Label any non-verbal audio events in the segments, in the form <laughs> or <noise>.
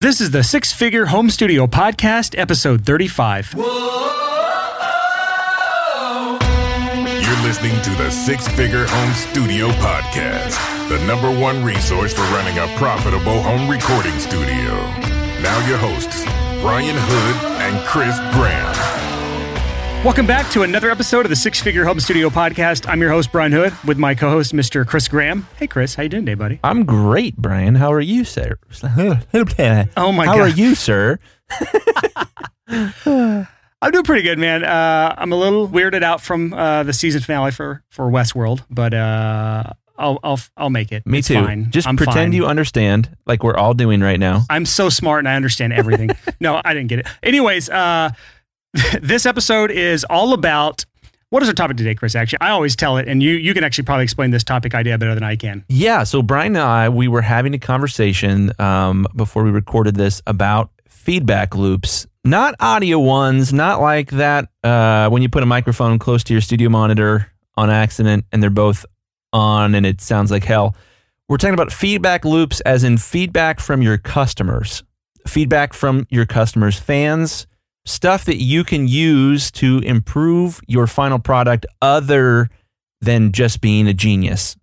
This is the Six Figure Home Studio Podcast, episode 35. You're listening to the Six Figure Home Studio Podcast, the number one resource for running a profitable home recording studio. Now, your hosts, Brian Hood and Chris Graham. Welcome back to another episode of the Six Figure Home Studio Podcast. I'm your host, Brian Hood, with my co-host, Mr. Chris Graham. Hey, Chris, how you doing today, buddy? I'm great, Brian. How are you, sir? <laughs> Oh my How God. are you, sir? <laughs> I'm doing pretty good, man. Uh, I'm a little weirded out from uh, the season finale for for Westworld, but uh, I'll I'll I'll make it. Me It's too. Fine. Just I'm pretend fine. you understand, like we're all doing right now. I'm so smart and I understand everything. <laughs> no, I didn't get it. Anyways, uh, <laughs> this episode is all about what is our topic today, Chris? Actually, I always tell it, and you you can actually probably explain this topic idea better than I can. Yeah. So Brian and I, we were having a conversation um, before we recorded this about feedback loops, not audio ones, not like that uh, when you put a microphone close to your studio monitor on accident and they're both on and it sounds like hell. We're talking about feedback loops as in feedback from your customers, feedback from your customers' fans, stuff that you can use to improve your final product other than just being a genius.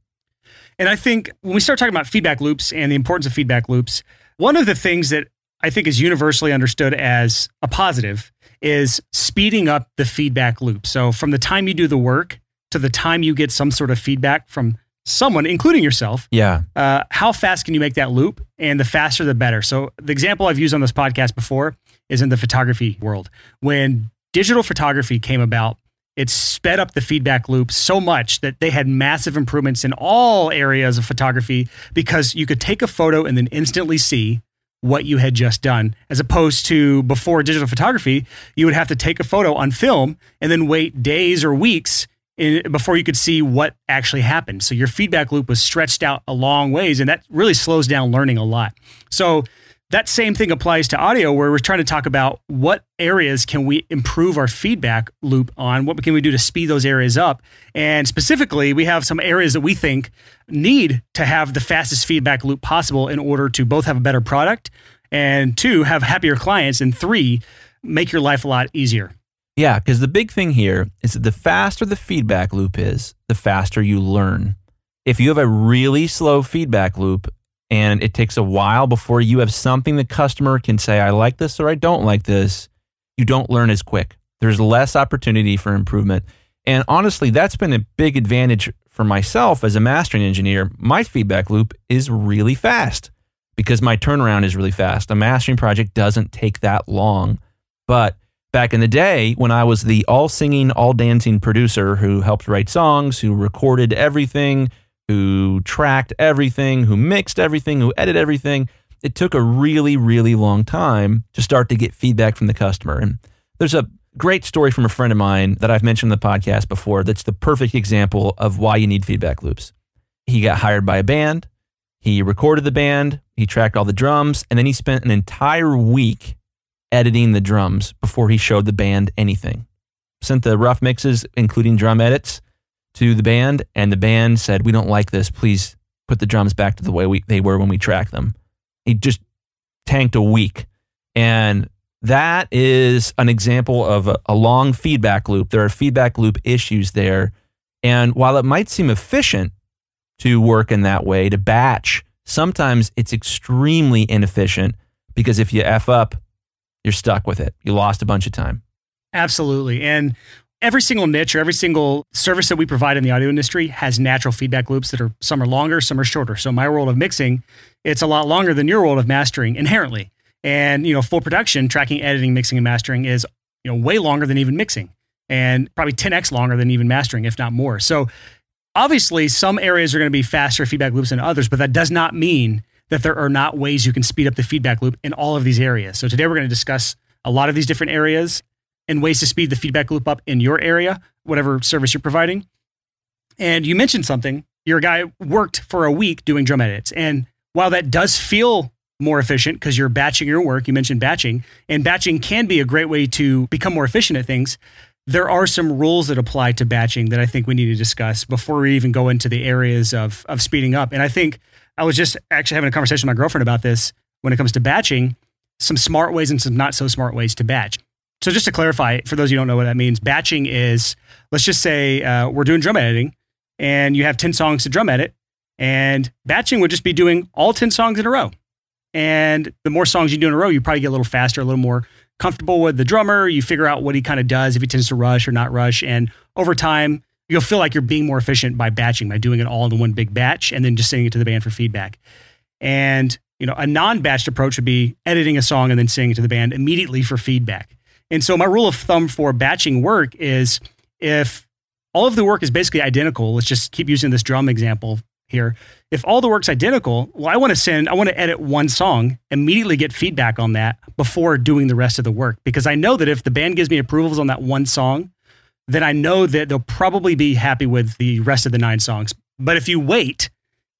And I think when we start talking about feedback loops and the importance of feedback loops, one of the things that I think is universally understood as a positive is speeding up the feedback loop. So from the time you do the work to the time you get some sort of feedback from someone, including yourself, Yeah. uh, how fast can you make that loop? And the faster, the better. So the example I've used on this podcast before is in the photography world. When digital photography came about, it sped up the feedback loop so much that they had massive improvements in all areas of photography because you could take a photo and then instantly see what you had just done, as opposed to before digital photography, you would have to take a photo on film and then wait days or weeks in, before you could see what actually happened. So your feedback loop was stretched out a long ways, and that really slows down learning a lot. So that same thing applies to audio, where we're trying to talk about what areas can we improve our feedback loop on? What can we do to speed those areas up? And specifically, we have some areas that we think need to have the fastest feedback loop possible in order to both have a better product and two, have happier clients, and three, make your life a lot easier. Yeah, because the big thing here is that the faster the feedback loop is, the faster you learn. If you have a really slow feedback loop and it takes a while before you have something the customer can say, I like this or I don't like this, you don't learn as quick. There's less opportunity for improvement. And honestly, that's been a big advantage for myself as a mastering engineer. My feedback loop is really fast because my turnaround is really fast. A mastering project doesn't take that long. But back in the day when I was the all singing, all dancing producer who helped write songs, who recorded everything, who tracked everything, who mixed everything, who edited everything, it took a really, really long time to start to get feedback from the customer. And there's a great story from a friend of mine that I've mentioned in the podcast before that's the perfect example of why you need feedback loops. He got hired by a band, he recorded the band, he tracked all the drums, and then he spent an entire week editing the drums before he showed the band anything. Sent the rough mixes, including drum edits, to the band, and the band said, We don't like this. Please put the drums back to the way we, they were when we tracked them. He just tanked a week. And that is an example of a, a long feedback loop. There are feedback loop issues there. And while it might seem efficient to work in that way, to batch, sometimes it's extremely inefficient because if you F up, you're stuck with it. You lost a bunch of time. Absolutely. And every single niche or every single service that we provide in the audio industry has natural feedback loops that are some are longer, some are shorter. So my world of mixing, it's a lot longer than your world of mastering inherently. And you know, full production, tracking, editing, mixing, and mastering is you know way longer than even mixing, and probably 10x longer than even mastering, if not more. So obviously, some areas are going to be faster feedback loops than others, but that does not mean that there are not ways you can speed up the feedback loop in all of these areas. So today we're going to discuss a lot of these different areas and ways to speed the feedback loop up in your area, whatever service you're providing. And you mentioned something. Your guy worked for a week doing drum edits. And while that does feel more efficient because you're batching your work, you mentioned batching, and batching can be a great way to become more efficient at things. There are some rules that apply to batching that I think we need to discuss before we even go into the areas of, of speeding up. And I think I was just actually having a conversation with my girlfriend about this when it comes to batching. some smart ways and some not so smart ways to batch. So just to clarify, for those who don't know what that means, batching is let's just say uh, we're doing drum editing and you have 10 songs to drum edit. And batching would just be doing all 10 songs in a row. And the more songs you do in a row, you probably get a little faster, a little more comfortable with the drummer. You figure out what he kind of does, if he tends to rush or not rush. And over time, you'll feel like you're being more efficient by batching, by doing it all in one big batch and then just sending it to the band for feedback. And you know, a non-batched approach would be editing a song and then sending it to the band immediately for feedback. And so my rule of thumb for batching work is if all of the work is basically identical, let's just keep using this drum example here. If all the work's identical, well, I want to send, I want to edit one song, immediately get feedback on that before doing the rest of the work. Because I know that if the band gives me approvals on that one song, then I know that they'll probably be happy with the rest of the nine songs. But if you wait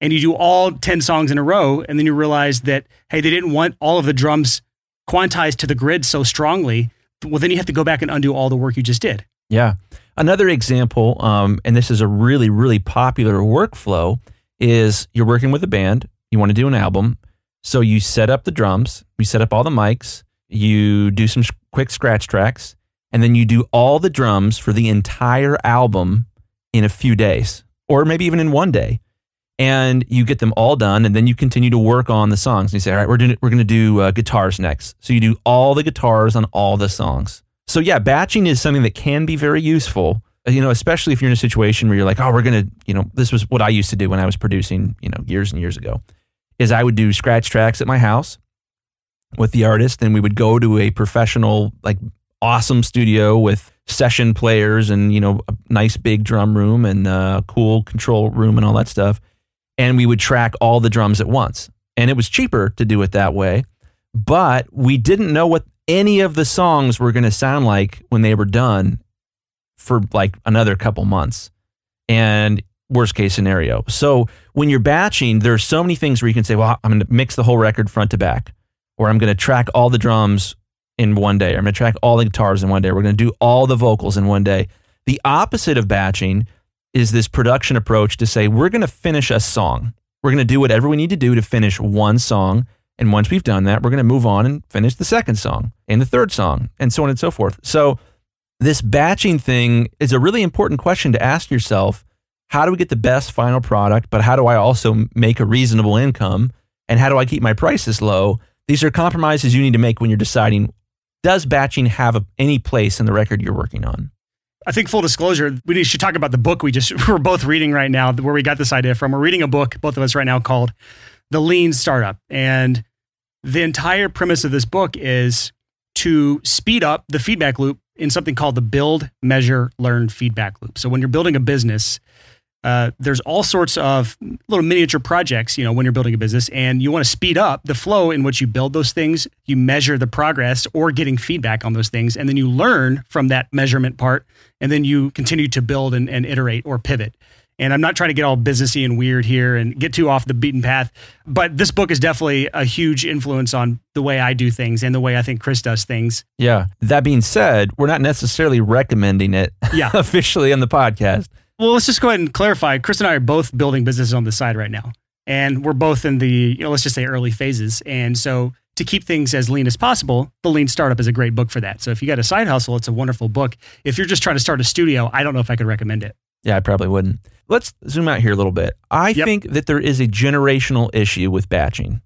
and you do all 10 songs in a row, and then you realize that, hey, they didn't want all of the drums quantized to the grid so strongly, well, then you have to go back and undo all the work you just did. Yeah. Another example, um, and this is a really, really popular workflow, is you're working with a band, you want to do an album. So you set up the drums, you set up all the mics, you do some quick scratch tracks, and then you do all the drums for the entire album in a few days, or maybe even in one day. And you get them all done, and then you continue to work on the songs. And you say, "All right, we're doing, we're going to do uh, guitars next." So you do all the guitars on all the songs. So yeah, batching is something that can be very useful. uh, You know, especially if you're in a situation where you're like, "Oh, we're to," you know, this was what I used to do when I was producing, you know, years and years ago. Is I would do scratch tracks at my house with the artist, and we would go to a professional, like awesome studio with session players and you know a nice big drum room and a cool control room and all that stuff and we would track all the drums at once and it was cheaper to do it that way but we didn't know what any of the songs were going to sound like when they were done for like another couple months and worst case scenario so when you're batching there's so many things where you can say well i'm going to mix the whole record front to back or i'm going to track all the drums in one day. Or I'm going to track all the guitars in one day. We're going to do all the vocals in one day. The opposite of batching is this production approach to say, we're going to finish a song. We're going to do whatever we need to do to finish one song. And once we've done that, we're going to move on and finish the second song and the third song and so on and so forth. So, this batching thing is a really important question to ask yourself. How do we get the best final product? But how do I also make a reasonable income? And how do I keep my prices low? These are compromises you need to make when you're deciding does batching have a, any place in the record you're working on? I think full disclosure, we should talk about the book we just <laughs> we're both reading right now, where we got this idea from. We're reading a book, both of us right now, called The Lean Startup. And the entire premise of this book is to speed up the feedback loop in something called the build, measure, learn feedback loop. So when you're building a business, uh, there's all sorts of little miniature projects, you know, when you're building a business and you want to speed up the flow in which you build those things, you measure the progress or getting feedback on those things, and then you learn from that measurement part, and then you continue to build and, and iterate or pivot. And I'm not trying to get all businessy and weird here and get too off the beaten path, but this book is definitely a huge influence on the way I do things and the way I think Chris does things. Yeah. That being said, we're not necessarily recommending it Yeah. <laughs> officially on the podcast. Well, let's just go ahead and clarify. Chris and I are both building businesses on the side right now, and we're both in the you know, let's just say early phases. And so, to keep things as lean as possible, the Lean Startup is a great book for that. So, if you got a side hustle, it's a wonderful book. If you're just trying to start a studio, I don't know if I could recommend it. Yeah, I probably wouldn't. Let's zoom out here a little bit. I Yep. think that there is a generational issue with batching.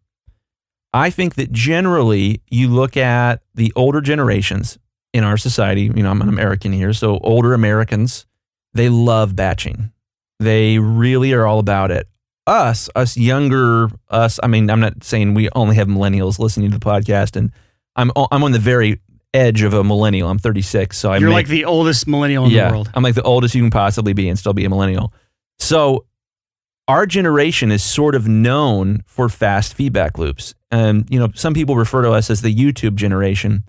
I think that generally you look at the older generations in our society, you know, I'm an American here, so older Americans, they love batching. They really are all about it. Us, us younger, us, I mean, I'm not saying we only have millennials listening to the podcast and I'm I'm on the very edge of a millennial. I'm 36, so I you're make- like the oldest millennial in yeah, the world. I'm like the oldest you can possibly be and still be a millennial. So our generation is sort of known for fast feedback loops. And you know, some people refer to us as the YouTube generation.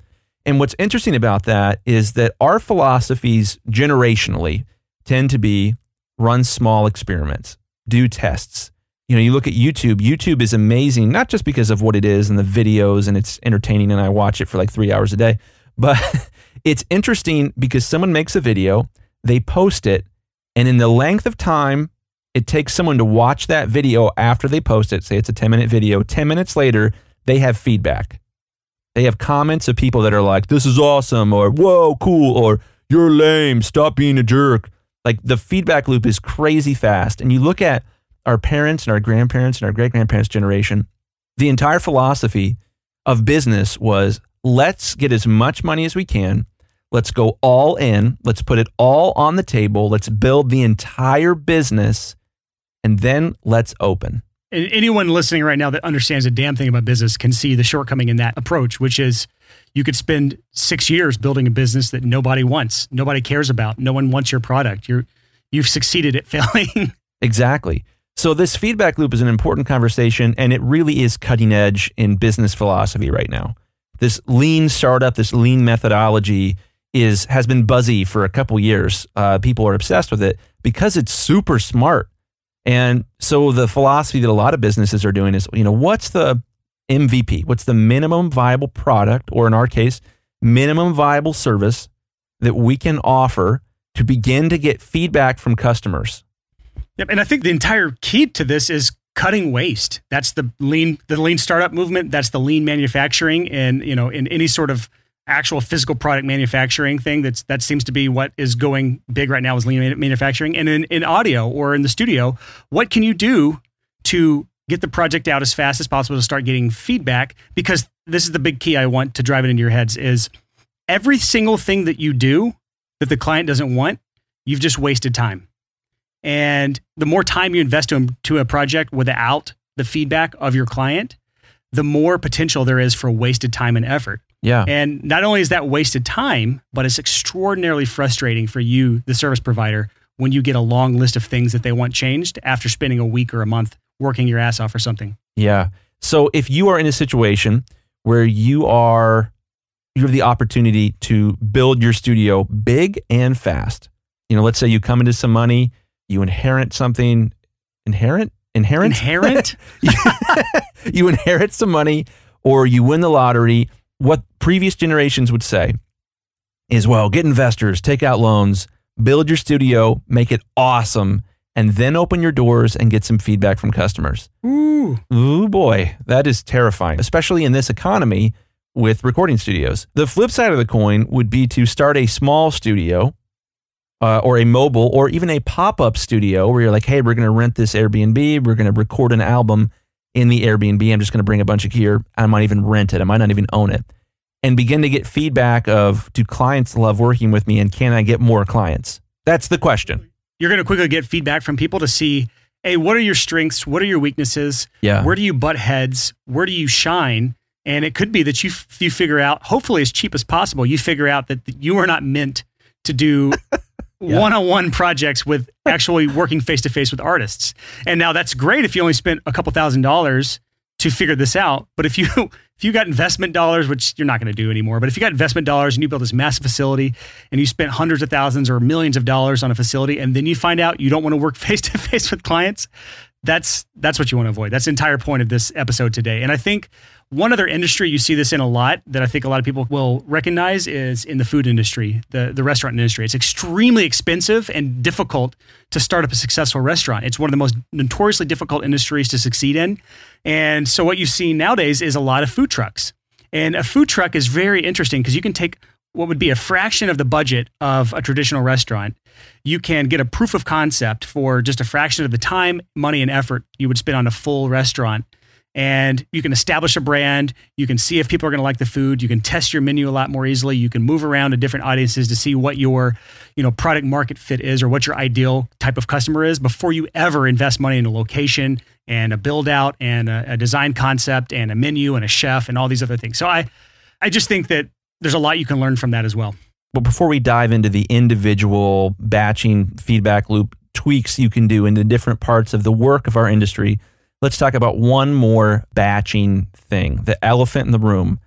And what's interesting about that is that our philosophies generationally tend to be run small experiments, do tests. You know, you look at YouTube, YouTube is amazing, not just because of what it is and the videos and it's entertaining and I watch it for like three hours a day, but <laughs> it's interesting because someone makes a video, they post it, and in the length of time it takes someone to watch that video after they post it, say it's a 10 minute video, 10 minutes later, they have feedback. They have comments of people that are like, this is awesome, or whoa, cool, or you're lame, stop being a jerk. Like the feedback loop is crazy fast. And you look at our parents and our grandparents and our great grandparents' generation, the entire philosophy of business was let's get as much money as we can. Let's go all in. Let's put it all on the table. Let's build the entire business and then let's open. And anyone listening right now that understands a damn thing about business can see the shortcoming in that approach, which is you could spend six years building a business that nobody wants, nobody cares about, no one wants your product. You're you've succeeded at <laughs> failing. Exactly. So this feedback loop is an important conversation, and it really is cutting edge in business philosophy right now. This lean startup, this lean methodology is has been buzzy for a couple years. Uh, people are obsessed with it because it's super smart. And so the philosophy that a lot of businesses are doing is, you know, what's the MVP? What's the minimum viable product, or in our case, minimum viable service that we can offer to begin to get feedback from customers? Yep, and I think the entire key to this is cutting waste. That's the lean the lean startup movement. That's the lean manufacturing, and you know, in any sort of actual physical product manufacturing thing that's that seems to be what is going big right now is lean manufacturing. And in, in audio or in the studio what can you do to get the project out as fast as possible to start getting feedback? Because this is the big key i want to drive it into your heads is every single thing that you do that the client doesn't want you've just wasted time. And the more time you invest into a project without the feedback of your client the more potential there is for wasted time and effort Yeah. and not only is that wasted time, but it's extraordinarily frustrating for you, the service provider, when you get a long list of things that they want changed after spending a week or a month working your ass off for something. Yeah. So if you are in a situation where you are you have the opportunity to build your studio big and fast. You know, let's say you come into some money, you inherit something inherit, inherent Inherent? <laughs> you inherit some money or you win the lottery, what previous generations would say is, well, get investors, take out loans, build your studio, make it awesome, and then open your doors and get some feedback from customers. Ooh. Ooh, boy, that is terrifying, especially in this economy with recording studios. The flip side of the coin would be to start a small studio uh, or a mobile or even a pop up studio where you're like, hey, we're going to rent this Airbnb, we're going to record an album in the Airbnb. I'm just going to bring a bunch of gear. I might even rent it, I might not even own it. And begin to get feedback of do clients love working with me and can I get more clients? That's the question. You're going to quickly get feedback from people to see, hey, what are your strengths? What are your weaknesses? Yeah. Where do you butt heads? Where do you shine? And it could be that you you figure out, hopefully as cheap as possible, you figure out that you are not meant to do. <laughs> one-on-one projects with actually working face to face with artists. And now that's great if you only spent a couple thousand dollars to figure this out. But if you <laughs> if you got investment dollars, which you're not going to do anymore, but if you got investment dollars and you build this massive facility and you spent hundreds of thousands or millions of dollars on a facility, and then you find out you don't want to work face to face with clients, that's that's what you want to avoid. That's the entire point of this episode today. And I think one other industry you see this in a lot that I think a lot of people will recognize is in the food industry, the, the restaurant industry. It's extremely expensive and difficult to start up a successful restaurant. It's one of the most notoriously difficult industries to succeed in. And so what you see nowadays is a lot of food trucks. And a food truck is very interesting because you can take what would be a fraction of the budget of a traditional restaurant. You can get a proof of concept for just a fraction of the time, money, and effort you would spend on a full restaurant. And you can establish a brand. You can see if people are going to like the food. You can test your menu a lot more easily. You can move around to different audiences to see what your, you know, product market fit is or what your ideal type of customer is before you ever invest money in a location and a build out and a, a design concept and a menu and a chef and all these other things. So I, I just think that there's a lot you can learn from that as well. But before we dive into the individual batching feedback loop tweaks you can do in the different parts of the work of our industry, let's talk about one more batching thing the elephant in the room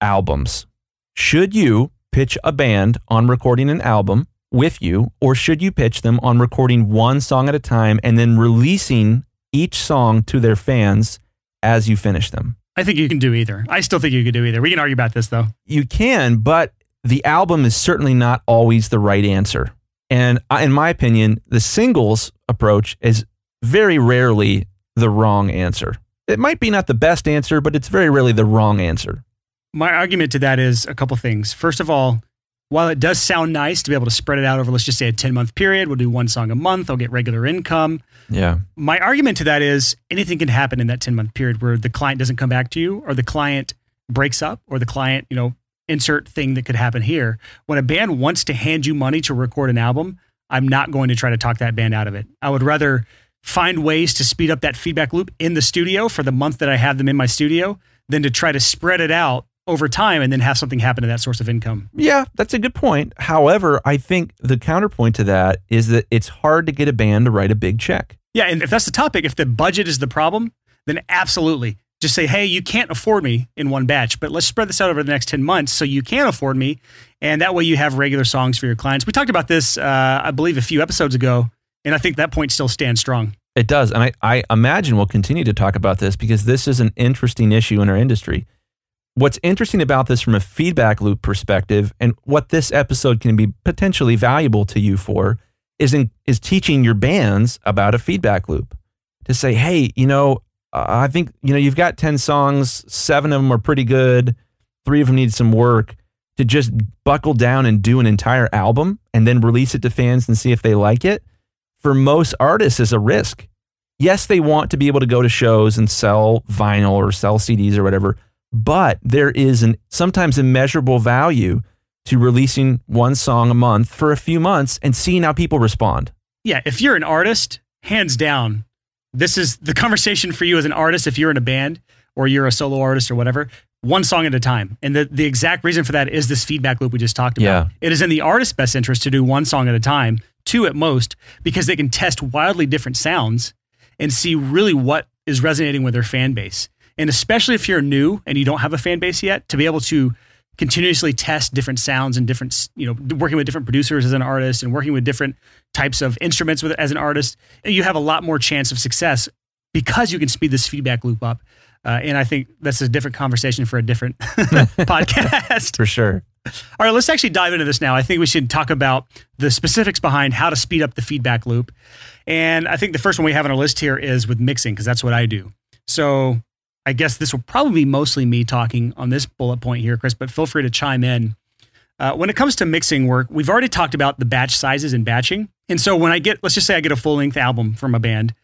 albums. Should you pitch a band on recording an album with you, or should you pitch them on recording one song at a time and then releasing each song to their fans as you finish them? I think you can do either. I still think you could do either. We can argue about this though. You can, but the album is certainly not always the right answer. And I- in my opinion, the singles approach is very rarely the wrong answer. It might be not the best answer, but it's very rarely the wrong answer. My argument to that is a couple things. First of all, while it does sound nice to be able to spread it out over, let's just say a 10 month period, we'll do one song a month, I'll get regular income. Yeah. My argument to that is anything can happen in that 10 month period where the client doesn't come back to you or the client breaks up or the client, you know, insert thing that could happen here. When a band wants to hand you money to record an album, I'm not going to try to talk that band out of it. I would rather find ways to speed up that feedback loop in the studio for the month that I have them in my studio than to try to spread it out over time and then have something happen to that source of income. Yeah, that's a good point. However, I think the counterpoint to that is that it's hard to get a band to write a big check. Yeah, and if that's the topic, if the budget is the problem, then absolutely. Just say, hey, you can't afford me in one batch, but let's spread this out over the next 10 months so you can afford me. And that way you have regular songs for your clients. We talked about this, uh, I believe, a few episodes ago, and I think that point still stands strong. It does. And I, I imagine we'll continue to talk about this because this is an interesting issue in our industry. What's interesting about this from a feedback loop perspective and what this episode can be potentially valuable to you for is in, is teaching your bands about a feedback loop to say, hey, you know, I think you know you've got ten songs, seven of them are pretty good, three of them need some work. To just buckle down and do an entire album and then release it to fans and see if they like it, for most artists is a risk. Yes, they want to be able to go to shows and sell vinyl or sell CDs or whatever, but there is an sometimes immeasurable value to releasing one song a month for a few months and seeing how people respond. Yeah, if you're an artist, hands down, this is the conversation for you as an artist if you're in a band or you're a solo artist or whatever one song at a time and the, the exact reason for that is this feedback loop we just talked about Yeah. it is in the artist's best interest to do one song at a time two at most because they can test wildly different sounds and see really what is resonating with their fan base and especially if you're new and you don't have a fan base yet to be able to continuously test different sounds and different you know working with different producers as an artist and working with different types of instruments with as an artist you have a lot more chance of success because you can speed this feedback loop up. Uh, and i think that's a different conversation for a different <laughs> <laughs> podcast. For sure. all right let's actually dive into this now. I think we should talk about the specifics behind how to speed up the feedback loop. And i think the first one we have on our list here is with mixing because that's what i do. So I guess this will probably be mostly me talking on this bullet point here, Chris, but feel free to chime in. Uh, when it comes to mixing work, we've already talked about the batch sizes and batching. And so when I get, let's just say I get a full length album from a band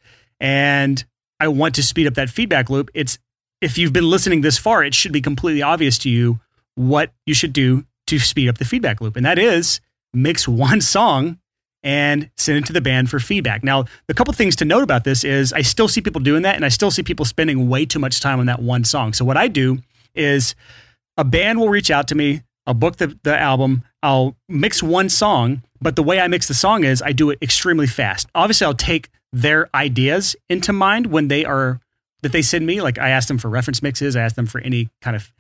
and I want to speed up that feedback loop, it's if you've been listening this far, it should be completely obvious to you what you should do to speed up the feedback loop. And that is mix one song and send it to the band for feedback. Now, the couple things to note about this is I still see people doing that and I still see people spending way too much time on that one song. So what I do is a band will reach out to me, I'll book the, the album, I'll mix one song, but the way I mix the song is I do it extremely fast. Obviously, I'll take their ideas into mind when they are that they send me. Like I ask them for reference mixes, I ask them for any kind of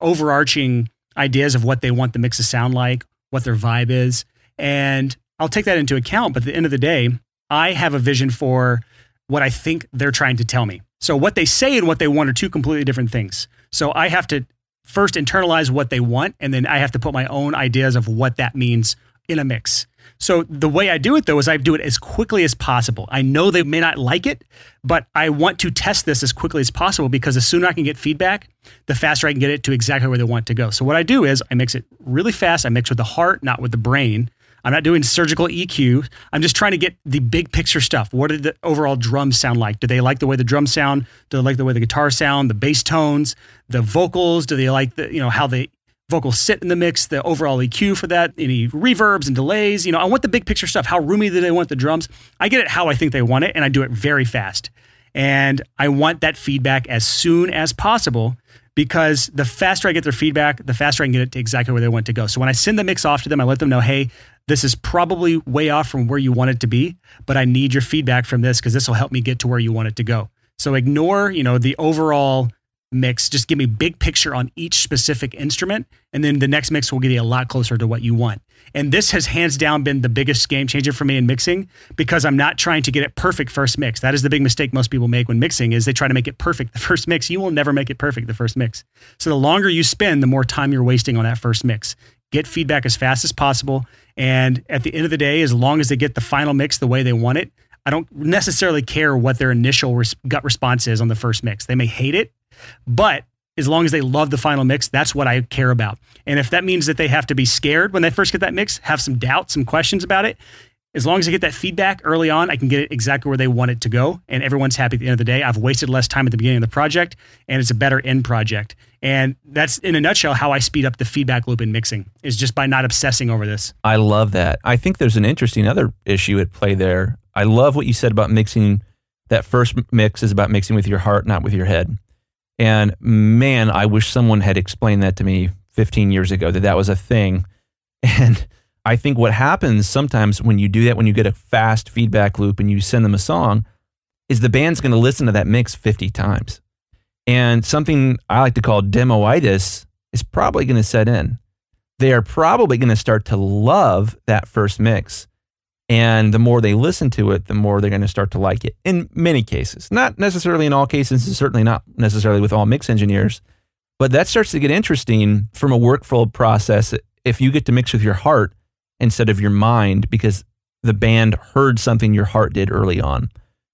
overarching ideas of what they want the mix to sound like, what their vibe is. And I'll take that into account. But at the end of the day, I have a vision for what I think they're trying to tell me. So what they say and what they want are two completely different things. So I have to first internalize what they want, and then I have to put my own ideas of what that means in a mix. So the way I do it though is I do it as quickly as possible. I know they may not like it, but I want to test this as quickly as possible because the sooner I can get feedback, the faster I can get it to exactly where they want to go. So what I do is I mix it really fast. I mix with the heart, not with the brain. I'm not doing surgical EQ. I'm just trying to get the big picture stuff. What did the overall drums sound like? Do they like the way the drums sound? Do they like the way the guitar sound? The bass tones, the vocals? Do they like the you know how the vocals sit in the mix? The overall EQ for that? Any reverbs and delays? You know, I want the big picture stuff. How roomy do they want the drums? I get it how I think they want it, and I do it very fast. And I want that feedback as soon as possible because the faster I get their feedback, the faster I can get it to exactly where they want to go. So when I send the mix off to them, I let them know, hey, this is probably way off from where you want it to be, but I need your feedback from this because this will help me get to where you want it to go. So ignore, you know, the overall mix. Just give me big picture on each specific instrument, and then the next mix will get you a lot closer to what you want. And this has hands down been the biggest game changer for me in mixing because I'm not trying to get it perfect first mix. That is the big mistake most people make when mixing is they try to make it perfect the <laughs> first mix. You will never make it perfect the first mix. So the longer you spend, the more time you're wasting on that first mix. Get feedback as fast as possible. And at the end of the day, as long as they get the final mix the way they want it, I don't necessarily care what their initial res- gut response is on the first mix. They may hate it, but as long as they love the final mix, that's what I care about. And if that means that they have to be scared when they first get that mix, have some doubts, some questions about it, as long as I get that feedback early on, I can get it exactly where they want it to go. And everyone's happy at the end of the day. I've wasted less time at the beginning of the project and it's a better end project. And that's in a nutshell how I speed up the feedback loop in mixing is just by not obsessing over this. I love that. I think there's an interesting other issue at play there. I love what you said about mixing. That first mix is about mixing with your heart, not with your head. And man, I wish someone had explained that to me 15 years ago that that was a thing. <laughs> And I think what happens sometimes when you do that, when you get a fast feedback loop and you send them a song, is the band's going to listen to that mix 50 times. And something I like to call demoitis is probably going to set in. They are probably going to start to love that first mix. And the more they listen to it, the more they're going to start to like it in many cases. Not necessarily in all cases, and certainly not necessarily with all mix engineers. But that starts to get interesting from a workflow process. If you get to mix with your heart, instead of your mind because the band heard something your heart did early on.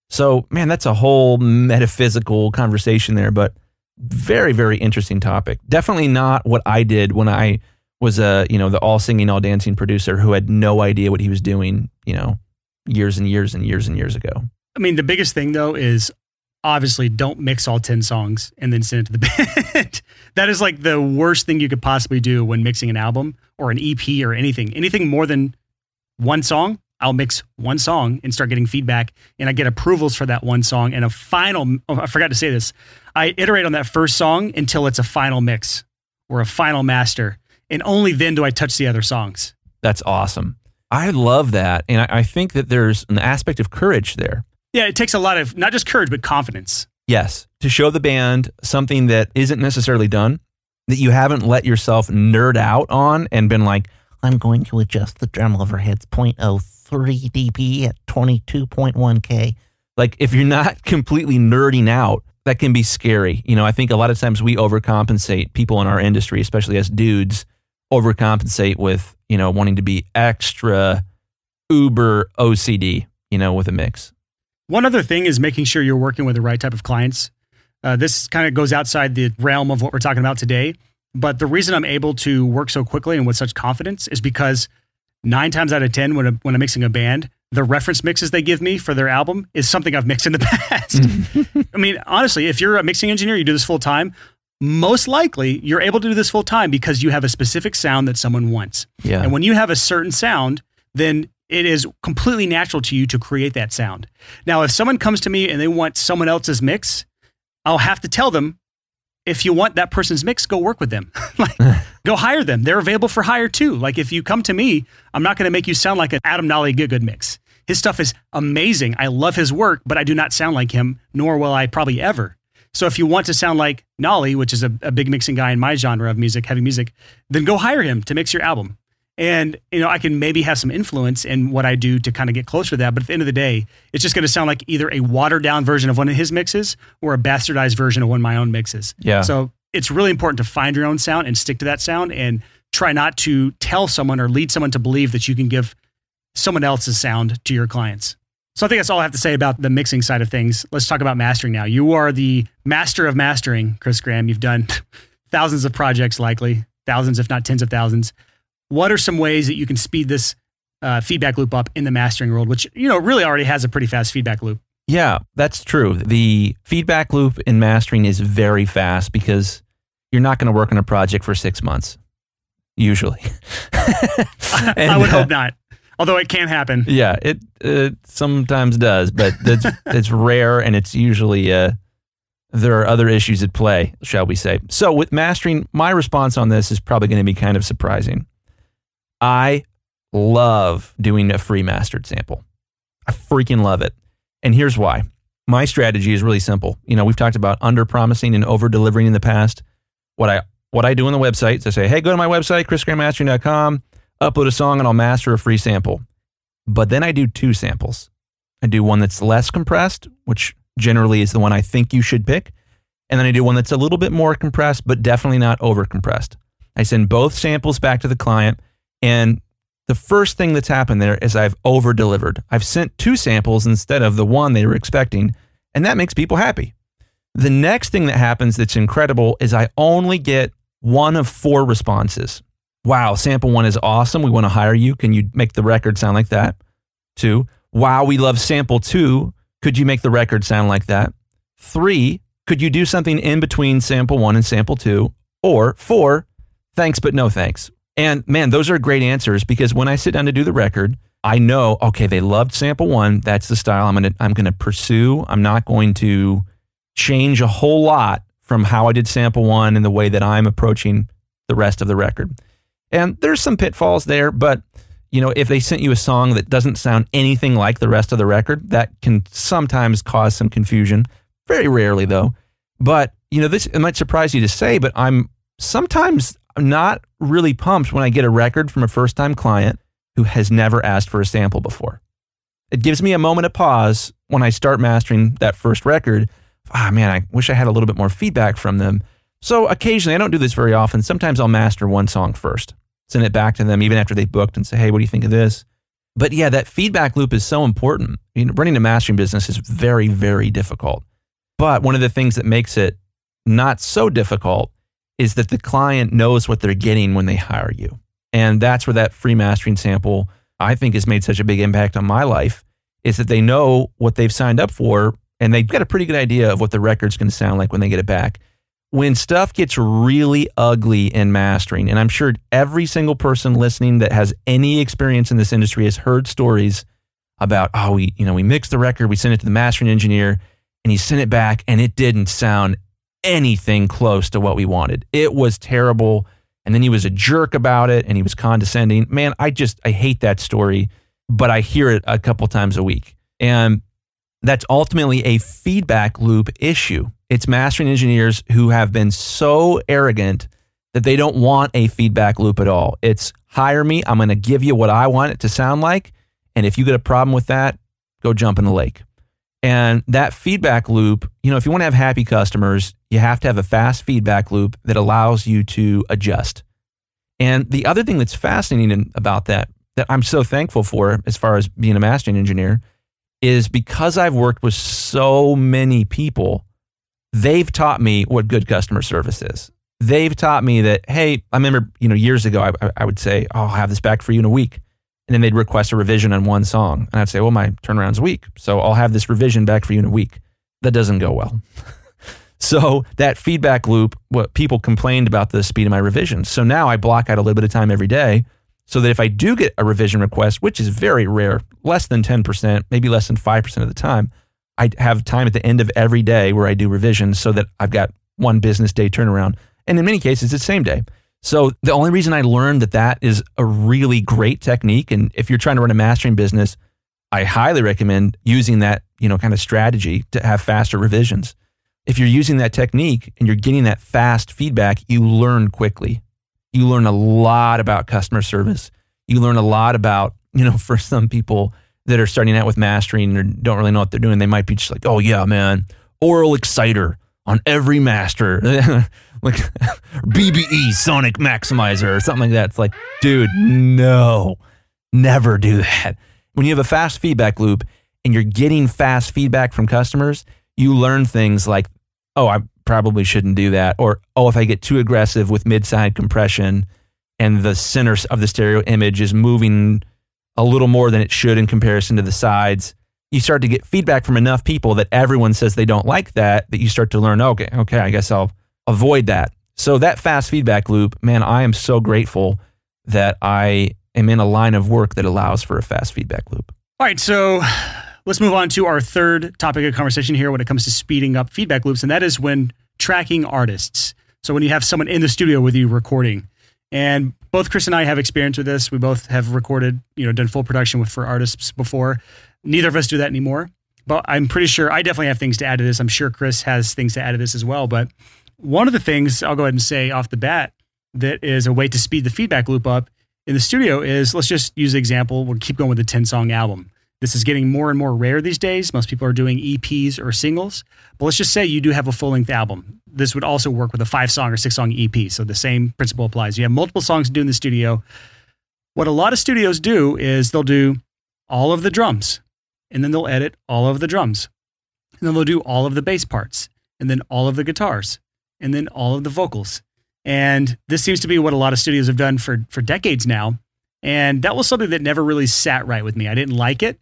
So, man, that's a whole metaphysical conversation there, but very, very interesting topic. Definitely not what I did when I was a, you know, the all singing, all dancing producer who had no idea what he was doing, you know, years and years and years and years ago. I mean, the biggest thing though is obviously don't mix all 10 songs and then send it to the <laughs> band. that is like the worst thing you could possibly do when mixing an album or an EP or anything. Anything more than one song, I'll mix one song and start getting feedback and I get approvals for that one song and a final oh, I forgot to say this. I iterate on that first song until it's a final mix or a final master and only then do I touch the other songs. That's awesome. I love that. And I, I think that there's an aspect of courage there yeah, it takes a lot of not just courage, but confidence. Yes, to show the band something that isn't necessarily done, that you haven't let yourself nerd out on and been like, I'm going to adjust the drum overheads oh 0.03 dB at 22.1K. Like, if you're not <laughs> completely nerding out, that can be scary. You know, I think a lot of times we overcompensate people in our industry, especially as dudes, overcompensate with, you know, wanting to be extra uber OCD, you know, with a mix. One other thing is making sure you're working with the right type of clients. Uh, this kind of goes outside the realm of what we're talking about today. But the reason I'm able to work so quickly and with such confidence is because nine times out of 10, when, I, when I'm mixing a band, the reference mixes they give me for their album is something I've mixed in the <laughs> past. Mm. I mean, honestly, if you're a mixing engineer, you do this full time, most likely you're able to do this full time because you have a specific sound that someone wants. Yeah. And when you have a certain sound, then it is completely natural to you to create that sound. Now, if someone comes to me and they want someone else's mix, I'll have to tell them if you want that person's mix, go work with them. <laughs> like, go hire them. They're available for hire too. Like, if you come to me, I'm not going to make you sound like an Adam Nolly Getgood mix. His stuff is amazing. I love his work, but I do not sound like him, nor will I probably ever. So if you want to sound like Nolly, which is a, a big mixing guy in my genre of music, heavy music, then go hire him to mix your album and you know i can maybe have some influence in what i do to kind of get closer to that but at the end of the day it's just going to sound like either a watered down version of one of his mixes or a bastardized version of one of my own mixes. Yeah. So it's really important to find your own sound and stick to that sound and try not to tell someone or lead someone to believe that you can give someone else's sound to your clients. So i think that's all i have to say about the mixing side of things. Let's talk about mastering now. You are the master of mastering chris graham. You've done <laughs> thousands of projects likely. Thousands if not tens of thousands what are some ways that you can speed this uh, feedback loop up in the mastering world, which you know really already has a pretty fast feedback loop? Yeah, that's true. The feedback loop in mastering is very fast because you're not going to work on a project for six months, usually. <laughs> and, I would uh, hope not. Although it can happen. Yeah, it, it sometimes does, but it's, <laughs> it's rare and it's usually uh, there are other issues at play, shall we say. So, with mastering, my response on this is probably going to be kind of surprising. I love doing a free mastered sample. I freaking love it. And here's why. My strategy is really simple. You know, we've talked about under promising and over delivering in the past. What I what I do on the website is I say, hey, go to my website, chrisgrahammastering.com, upload a song, and I'll master a free sample. But then I do two samples. I do one that's less compressed, which generally is the one I think you should pick. And then I do one that's a little bit more compressed, but definitely not over compressed. I send both samples back to the client and the first thing that's happened there is I've over delivered. I've sent two samples instead of the one they were expecting, and that makes people happy. The next thing that happens that's incredible is I only get one of four responses. Wow, sample one is awesome. We want to hire you. Can you make the record sound like that? Two, wow, we love sample two. Could you make the record sound like that? Three, could you do something in between sample one and sample two? Or four, thanks, but no thanks. And man, those are great answers because when I sit down to do the record, I know, okay, they loved sample one. That's the style I'm to, I'm to pursue. I'm not going to change a whole lot from how I did sample one and the way that I'm approaching the rest of the record. And there's some pitfalls there, but you know, if they sent you a song that doesn't sound anything like the rest of the record, that can sometimes cause some confusion. Very rarely, though. But you know, this it might surprise you to say, but I'm sometimes not really pumped when I get a record from a first-time client who has never asked for a sample before. It gives me a moment of pause when I start mastering that first record. Ah, man, I wish I had a little bit more feedback from them. So occasionally, I don't do this very often. Sometimes I'll master one song first send it back to them even after they've booked and say, hey, what do you think of this? But yeah, that feedback loop is so important. Running a mastering business is very, very difficult. But one of the things that makes it not so difficult is that the client knows what they're getting when they hire you. And that's where that free mastering sample, I think, has made such a big impact on my life, is that they know what they've signed up for and they've got a pretty good idea of what the record's going to sound like when they get it back when stuff gets really ugly in mastering, and I'm sure every single person listening that has any experience in this industry has heard stories about, oh, we, you know, we mixed the record, we sent it to the mastering engineer, and he sent it back, and it didn't sound anything close to what we wanted. It was terrible. And then he was a jerk about it and he was condescending. Man, I just, I hate that story, but I hear it a couple times a week. And that's ultimately a feedback loop issue. It's mastering engineers who have been so arrogant that they don't want a feedback loop at all. It's hire me, I'm going to give you what I want it to sound like. And if you get a problem with that, go jump in the lake. And that feedback loop, you know, if you want to have happy customers, you have to have a fast feedback loop that allows you to adjust. And the other thing that's fascinating about that, that I'm so thankful for as far as being a mastering engineer, is because I've worked with so many people, they've taught me what good customer service is. They've taught me that, hey, I remember, you know, years ago, I, I would say, oh, I'll have this back for you in a week. And then they'd request a revision on one song. And I'd say, well, my turnaround's a week. So I'll have this revision back for you in a week. That doesn't go well. <laughs> so that feedback loop, what people complained about the speed of my revisions. So now I block out a little bit of time every day so that if I do get a revision request, which is very rare, less than 10%, maybe less than 5% of the time, I have time at the end of every day where I do revisions so that I've got one business day turnaround. And in many cases, it's the same day. So the only reason I learned that that is a really great technique, and if you're trying to run a mastering business, I highly recommend using that, you know, kind of strategy to have faster revisions. If you're using that technique and you're getting that fast feedback, you learn quickly. You learn a lot about customer service. You learn a lot about, you know, <laughs> for some people, that are starting out with mastering or don't really know what they're doing, they might be just like, oh, yeah, man, Aural Exciter on every master, <laughs> like <laughs> BBE Sonic Maximizer or something like that. It's like, dude, no, never do that. When you have a fast feedback loop and you're getting fast feedback from customers, you learn things like, oh, I probably shouldn't do that. Or, oh, if I get too aggressive with mid side compression and the center of the stereo image is moving a little more than it should in comparison to the sides. You start to get feedback from enough people that everyone says they don't like that, that you start to learn, oh, okay, okay, I guess I'll avoid that. So that fast feedback loop, man, I am so grateful that I am in a line of work that allows for a fast feedback loop. All right, so let's move on to our third topic of conversation here when it comes to speeding up feedback loops, and that is when tracking artists. So when you have someone in the studio with you recording, and both Chris and I have experience with this. We both have recorded, you know, done full production with for artists before. Neither of us do that anymore. But I'm pretty sure I definitely have things to add to this. I'm sure Chris has things to add to this as well. But one of the things I'll go ahead and say off the bat that is a way to speed the feedback loop up in the studio is let's just use the example. We'll keep going with the 10 song album. This is getting more and more rare these days. Most people are doing EPs or singles. But let's just say you do have a full length album. This would also work with a five song or six song EP. So the same principle applies. You have multiple songs to do in the studio. What a lot of studios do is they'll do all of the drums and then they'll edit all of the drums. And then they'll do all of the bass parts. and then all of the guitars, and then all of the vocals. And this seems to be what a lot of studios have done for for decades now. And that was something that never really sat right with me. I didn't like it.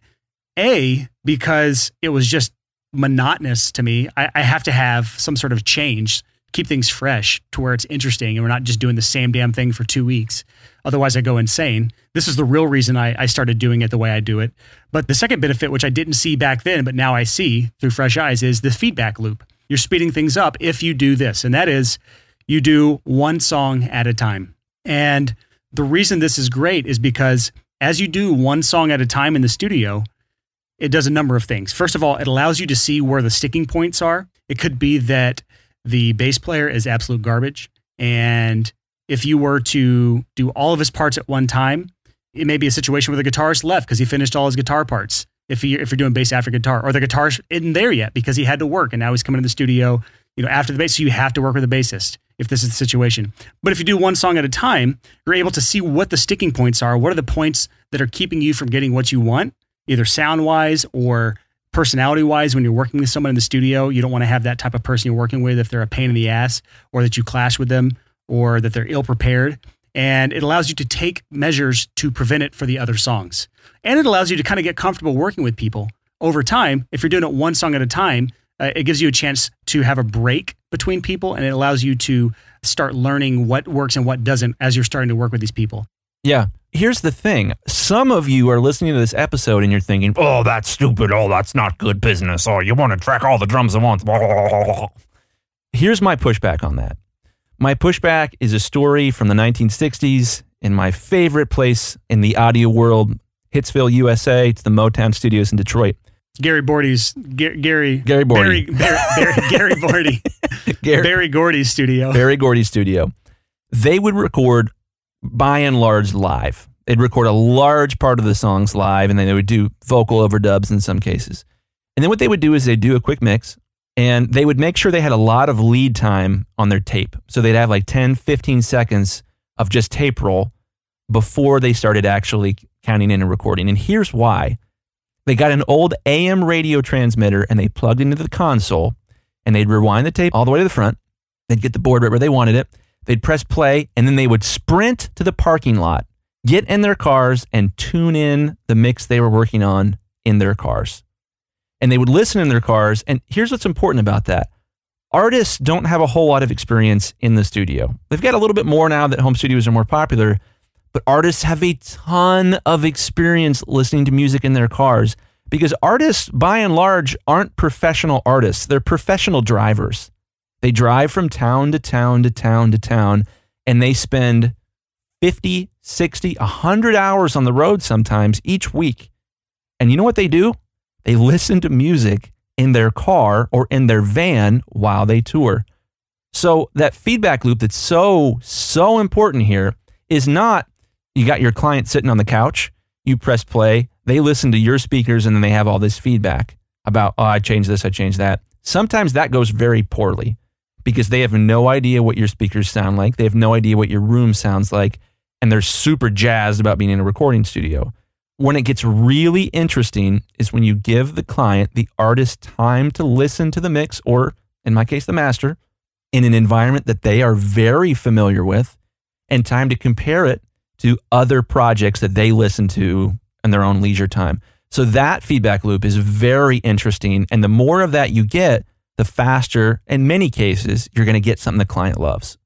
A, because it was just monotonous to me. I, I have to have some sort of change, keep things fresh to where it's interesting and we're not just doing the same damn thing for two weeks. Otherwise, I go insane. This is the real reason I, I started doing it the way I do it. But the second benefit, which I didn't see back then, but now I see through fresh eyes, is the feedback loop. You're speeding things up if you do this, and that is you do one song at a time. And the reason this is great is because as you do one song at a time in the studio, it does a number of things. First of all, it allows you to see where the sticking points are. It could be that the bass player is absolute garbage. And if you were to do all of his parts at one time, it may be a situation where the guitarist left because he finished all his guitar parts. If, you, if you're doing bass after guitar, or the guitar isn't there yet because he had to work and now he's coming to the studio, you know, after the bass, so you have to work with the bassist if this is the situation. But if you do one song at a time, you're able to see what the sticking points are. What are the points that are keeping you from getting what you want? either sound wise or personality wise when you're working with someone in the studio you don't want to have that type of person you're working with if they're a pain in the ass or that you clash with them or that they're ill prepared and it allows you to take measures to prevent it for the other songs. And it allows you to kind of get comfortable working with people over time. If you're doing it one song at a time uh, it gives you a chance to have a break between people and it allows you to start learning what works and what doesn't as you're starting to work with these people. Yeah. Here's the thing. Some of you are listening to this episode and you're thinking, oh, that's stupid. Oh, that's not good business. Oh, you want to track all the drums at once. <laughs> Here's my pushback on that. My pushback is a story from the 1960s in my favorite place in the audio world, Hitsville, USA. It's the Motown Studios in Detroit. Gary Bordy's Ga- Gary Gary Barry, Bordy. Barry, Barry, <laughs> Gary Bordy Gary, Berry Gordy's studio. Berry Gordy's studio. They would record by and large live. They'd record a large part of the songs live and then they would do vocal overdubs in some cases. And then what they would do is they'd do a quick mix and they would make sure they had a lot of lead time on their tape. So they'd have like 10, 15 seconds of just tape roll before they started actually counting in and recording. And here's why. They got an old AM radio transmitter and they plugged it into the console and they'd rewind the tape all the way to the front. They'd get the board right where they wanted it. They'd press play and then they would sprint to the parking lot, get in their cars and tune in the mix they were working on in their cars. And they would listen in their cars. And here's what's important about that artists don't have a whole lot of experience in the studio. They've got a little bit more now that home studios are more popular, but artists have a ton of experience listening to music in their cars because artists, by and large, aren't professional artists. They're professional drivers. They drive from town to town to town to town and they spend 50, 60, 100 hours on the road sometimes each week. And you know what they do? They listen to music in their car or in their van while they tour. So that feedback loop that's so, so important here is not you got your client sitting on the couch, you press play, they listen to your speakers, and then they have all this feedback about, oh, I changed this, I changed that. Sometimes that goes very poorly because they have no idea what your speakers sound like. They have no idea what your room sounds like. And they're super jazzed about being in a recording studio. When it gets really interesting is when you give the client, the artist, time to listen to the mix, or in my case, the master, in an environment that they are very familiar with, and time to compare it to other projects that they listen to in their own leisure time. So that feedback loop is very interesting. And the more of that you get, the faster, in many cases, you're going to get something the client loves.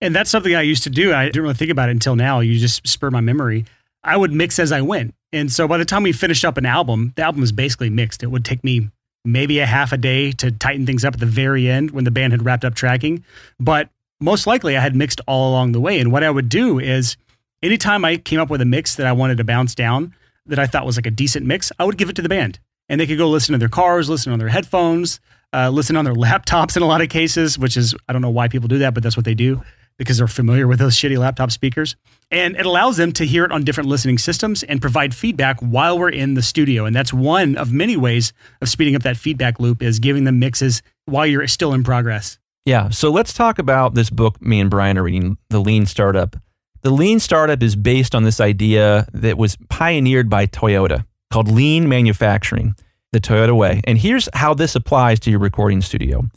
And that's something I used to do. I didn't really think about it until now. You just spur my memory. I would mix as I went. And so by the time we finished up an album, the album was basically mixed. It would take me maybe a half a day to tighten things up at the very end when the band had wrapped up tracking. But most likely I had mixed all along the way. And what I would do is anytime I came up with a mix that I wanted to bounce down that I thought was like a decent mix, I would give it to the band. And they could go listen to their cars, listen on their headphones, uh, listen on their laptops in a lot of cases, which is, I don't know why people do that, but that's what they do because they're familiar with those shitty laptop speakers. And it allows them to hear it on different listening systems and provide feedback while we're in the studio. And that's one of many ways of speeding up that feedback loop is giving them mixes while you're still in progress. Yeah. So let's talk about this book me and Brian are reading, The Lean Startup. The Lean Startup is based on this idea that was pioneered by Toyota called lean manufacturing, the Toyota way. And here's how this applies to your recording studio.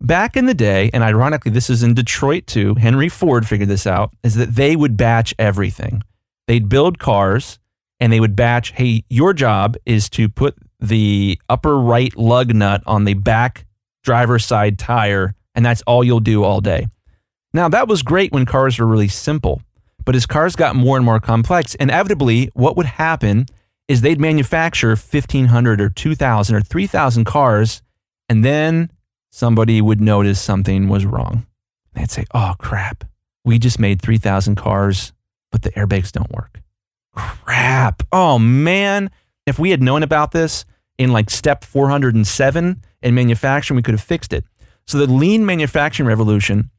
back in the day, and ironically, this is in Detroit too, Henry Ford figured this out, is that they would batch everything. They'd build cars and they would batch, hey, your job is to put the upper right lug nut on the back driver's side tire, and that's all you'll do all day. Now, that was great when cars were really simple, but as cars got more and more complex, inevitably, what would happen is they'd manufacture 1,500 or 2,000 or 3,000 cars, and then somebody would notice something was wrong. They'd say, oh, crap, we just made 3,000 cars, but the airbags don't work. Crap. Oh, man. If we had known about this in like step 407 in manufacturing, we could have fixed it. So the lean manufacturing revolution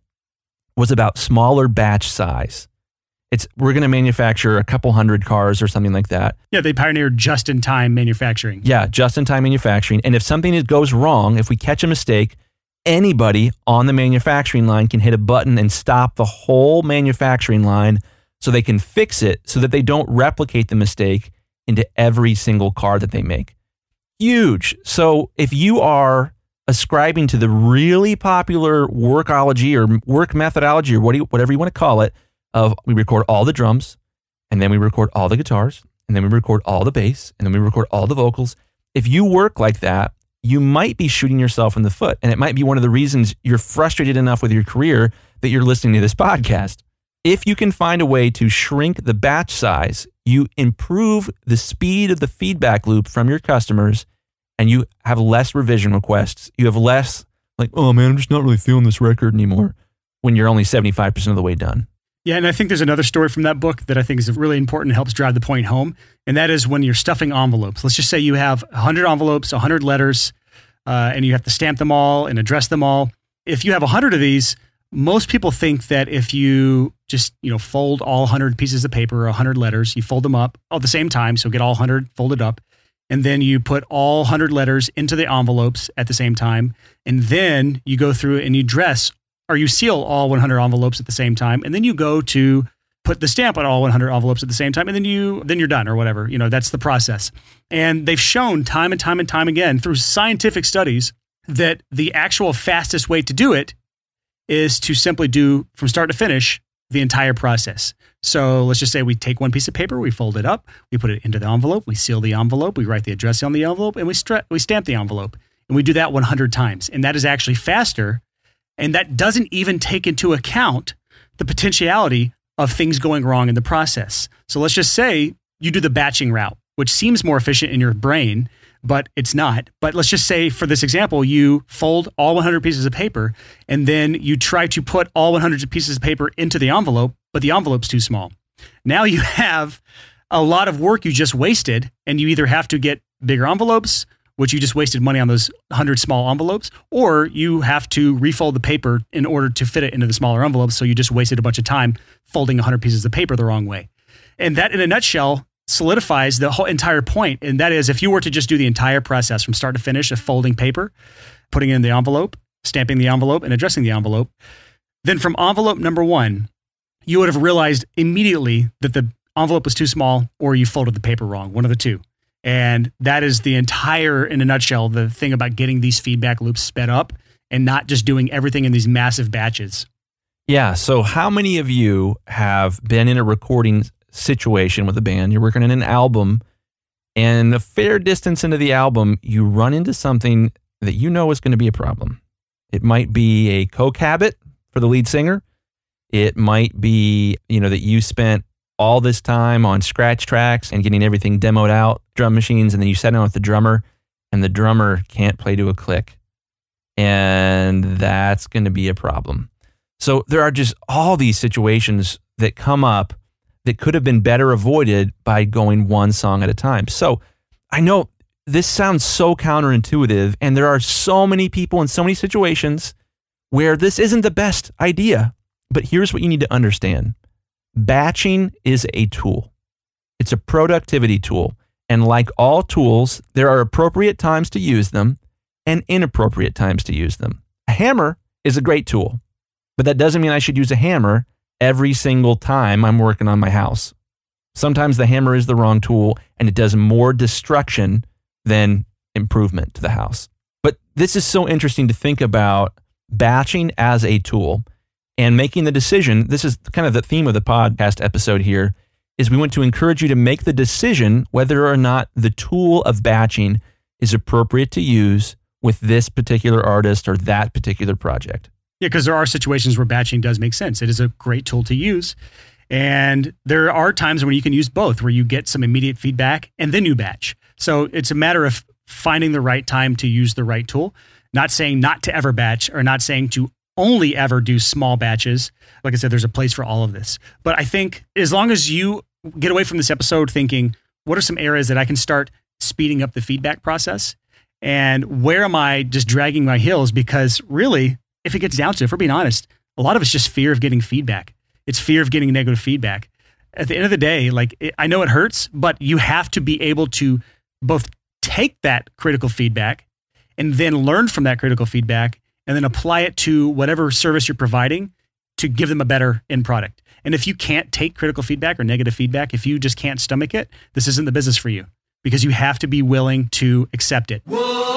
was about smaller batch size. It's we're going to manufacture a couple hundred cars or something like that. Yeah, they pioneered just in time manufacturing. Yeah, just in time manufacturing. And if something goes wrong, if we catch a mistake, anybody on the manufacturing line can hit a button and stop the whole manufacturing line so they can fix it so that they don't replicate the mistake into every single car that they make. Huge. So if you are ascribing to the really popular workology or work methodology or whatever you want to call it, of we record all the drums and then we record all the guitars and then we record all the bass and then we record all the vocals. If you work like that, you might be shooting yourself in the foot. And it might be one of the reasons you're frustrated enough with your career that you're listening to this podcast. If you can find a way to shrink the batch size, you improve the speed of the feedback loop from your customers and you have less revision requests. You have less, like, oh man, I'm just not really feeling this record anymore when you're only 75% of the way done. Yeah, and I think there's another story from that book that I think is really important and helps drive the point home. And that is when you're stuffing envelopes. Let's just say you have 100 envelopes, 100 letters, uh, and you have to stamp them all and address them all. If you have 100 of these, most people think that if you just you know fold all 100 pieces of paper or 100 letters, you fold them up at the same time, so get all 100 folded up, and then you put all 100 letters into the envelopes at the same time, and then you go through and you dress or you seal all 100 envelopes at the same time, and then you go to put the stamp on all 100 envelopes at the same time, and then you then you're done or whatever. You know that's the process. And they've shown time and time and time again through scientific studies that the actual fastest way to do it is to simply do from start to finish the entire process. So let's just say we take one piece of paper, we fold it up, we put it into the envelope, we seal the envelope, we write the address on the envelope, and we, stra- we stamp the envelope. And we do that 100 times. And that is actually faster and that doesn't even take into account the potentiality of things going wrong in the process. So let's just say you do the batching route, which seems more efficient in your brain, but it's not. But let's just say for this example, you fold all 100 pieces of paper and then you try to put all 100 pieces of paper into the envelope, but the envelope's too small. Now you <laughs> have a lot of work you just wasted, and you either have to get bigger envelopes which you just wasted money on those 100 small envelopes, or you have to refold the paper in order to fit it into the smaller envelopes. So you just wasted a bunch of time folding 100 pieces of paper the wrong way. And that, in a nutshell, solidifies the whole entire point. And that is if you were to just do the entire process from start to finish of folding paper, putting in the envelope, stamping the envelope, and addressing the envelope, then from envelope number one, you would have realized immediately that the envelope was too small or you folded the paper wrong, one of the two. And that is the entire, in a nutshell, the thing about getting these feedback loops sped up and not just doing everything in these massive batches. Yeah. So, how many of you have been in a recording situation with a band? You're working on an album, and a fair distance into the album, you run into something that you know is going to be a problem. It might be a coke habit for the lead singer. It might be, you know, that you spent all this time on scratch tracks and getting everything demoed out, drum machines, and then you sit down with the drummer, and the drummer can't play to a click. And that's going to be a problem. So there are just all these situations that come up that could have been better avoided by going one song at a time. So I know this sounds so counterintuitive, and there are so many people in so many situations where this isn't the best idea. But here's what you need to understand Batching is a tool, it's a productivity tool. And like all tools, there are appropriate times to use them and inappropriate times to use them. A hammer is a great tool, but that doesn't mean I should use a hammer every single time I'm working on my house. Sometimes the hammer is the wrong tool and it does more destruction than improvement to the house. But this is so interesting to think about batching as a tool and making the decision. This is kind of the theme of the podcast episode here is we want to encourage you to make the decision whether or not the tool of batching is appropriate to use with this particular artist or that particular project. Yeah, because there are situations where batching does make sense. It is a great tool to use. And there are times when you can use both, where you get some immediate feedback and then you batch. So it's a matter of finding the right time to use the right tool. Not saying not to ever batch or not saying to only ever do small batches. Like I said, there's a place for all of this. But I think as long as you get away from this episode thinking, what are some areas that I can start speeding up the feedback process? And where am I just dragging my heels? Because really, if it gets down to it, if we're being honest, a lot of it's just fear of getting feedback. It's fear of getting negative feedback. At the end of the day, like it, I know it hurts, but you have to be able to both take that critical feedback and then learn from that critical feedback and then apply it to whatever service you're providing to give them a better end product. And if you can't take critical feedback or negative feedback, if you just can't stomach it, this isn't the business for you because you have to be willing to accept it. Whoa.